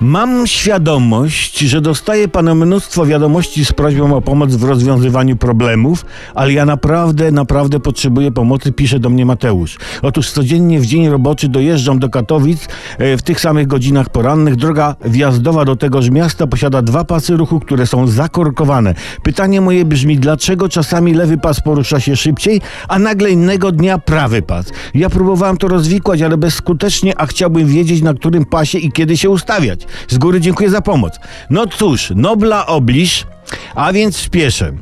Mam świadomość, że dostaje pan mnóstwo wiadomości z prośbą o pomoc w rozwiązywaniu problemów, ale ja naprawdę, naprawdę potrzebuję pomocy, pisze do mnie Mateusz. Otóż codziennie w dzień roboczy dojeżdżam do Katowic e, w tych samych godzinach porannych. Droga wjazdowa do tegoż miasta posiada dwa pasy ruchu, które są zakorkowane. Pytanie moje brzmi, dlaczego czasami lewy pas porusza się szybciej, a nagle innego dnia prawy pas? Ja próbowałem to rozwikłać, ale bezskutecznie, a chciałbym wiedzieć, na którym pasie i kiedy się ustawiać. Z góry dziękuję za pomoc. No cóż, nobla obliż, a więc spieszę.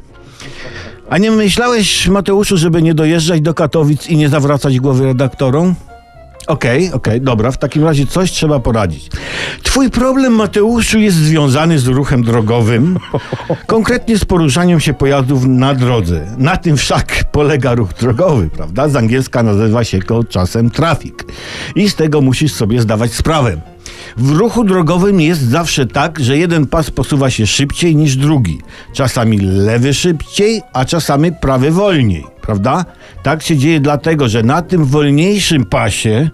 A nie myślałeś, Mateuszu, żeby nie dojeżdżać do Katowic i nie zawracać głowy redaktorom? Okej, okej, dobra, w takim razie coś trzeba poradzić. Twój problem, Mateuszu, jest związany z ruchem drogowym, konkretnie z poruszaniem się pojazdów na drodze. Na tym wszak polega ruch drogowy, prawda? Z angielska nazywa się go czasem traffic. I z tego musisz sobie zdawać sprawę. W ruchu drogowym jest zawsze tak, że jeden pas posuwa się szybciej niż drugi. Czasami lewy szybciej, a czasami prawy wolniej, prawda? Tak się dzieje dlatego, że na tym wolniejszym pasie,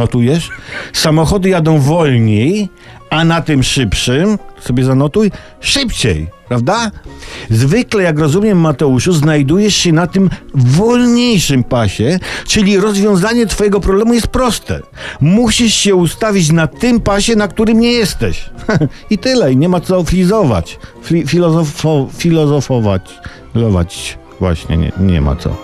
notujesz, samochody jadą wolniej, a na tym szybszym, sobie zanotuj, szybciej, prawda? Zwykle, jak rozumiem, Mateuszu, znajdujesz się na tym wolniejszym pasie, czyli rozwiązanie twojego problemu jest proste. Musisz się ustawić na tym pasie, na którym nie jesteś. I tyle, i nie ma co flizować, Fli, filozofo, filozofować, lować. Właśnie, nie, nie ma co.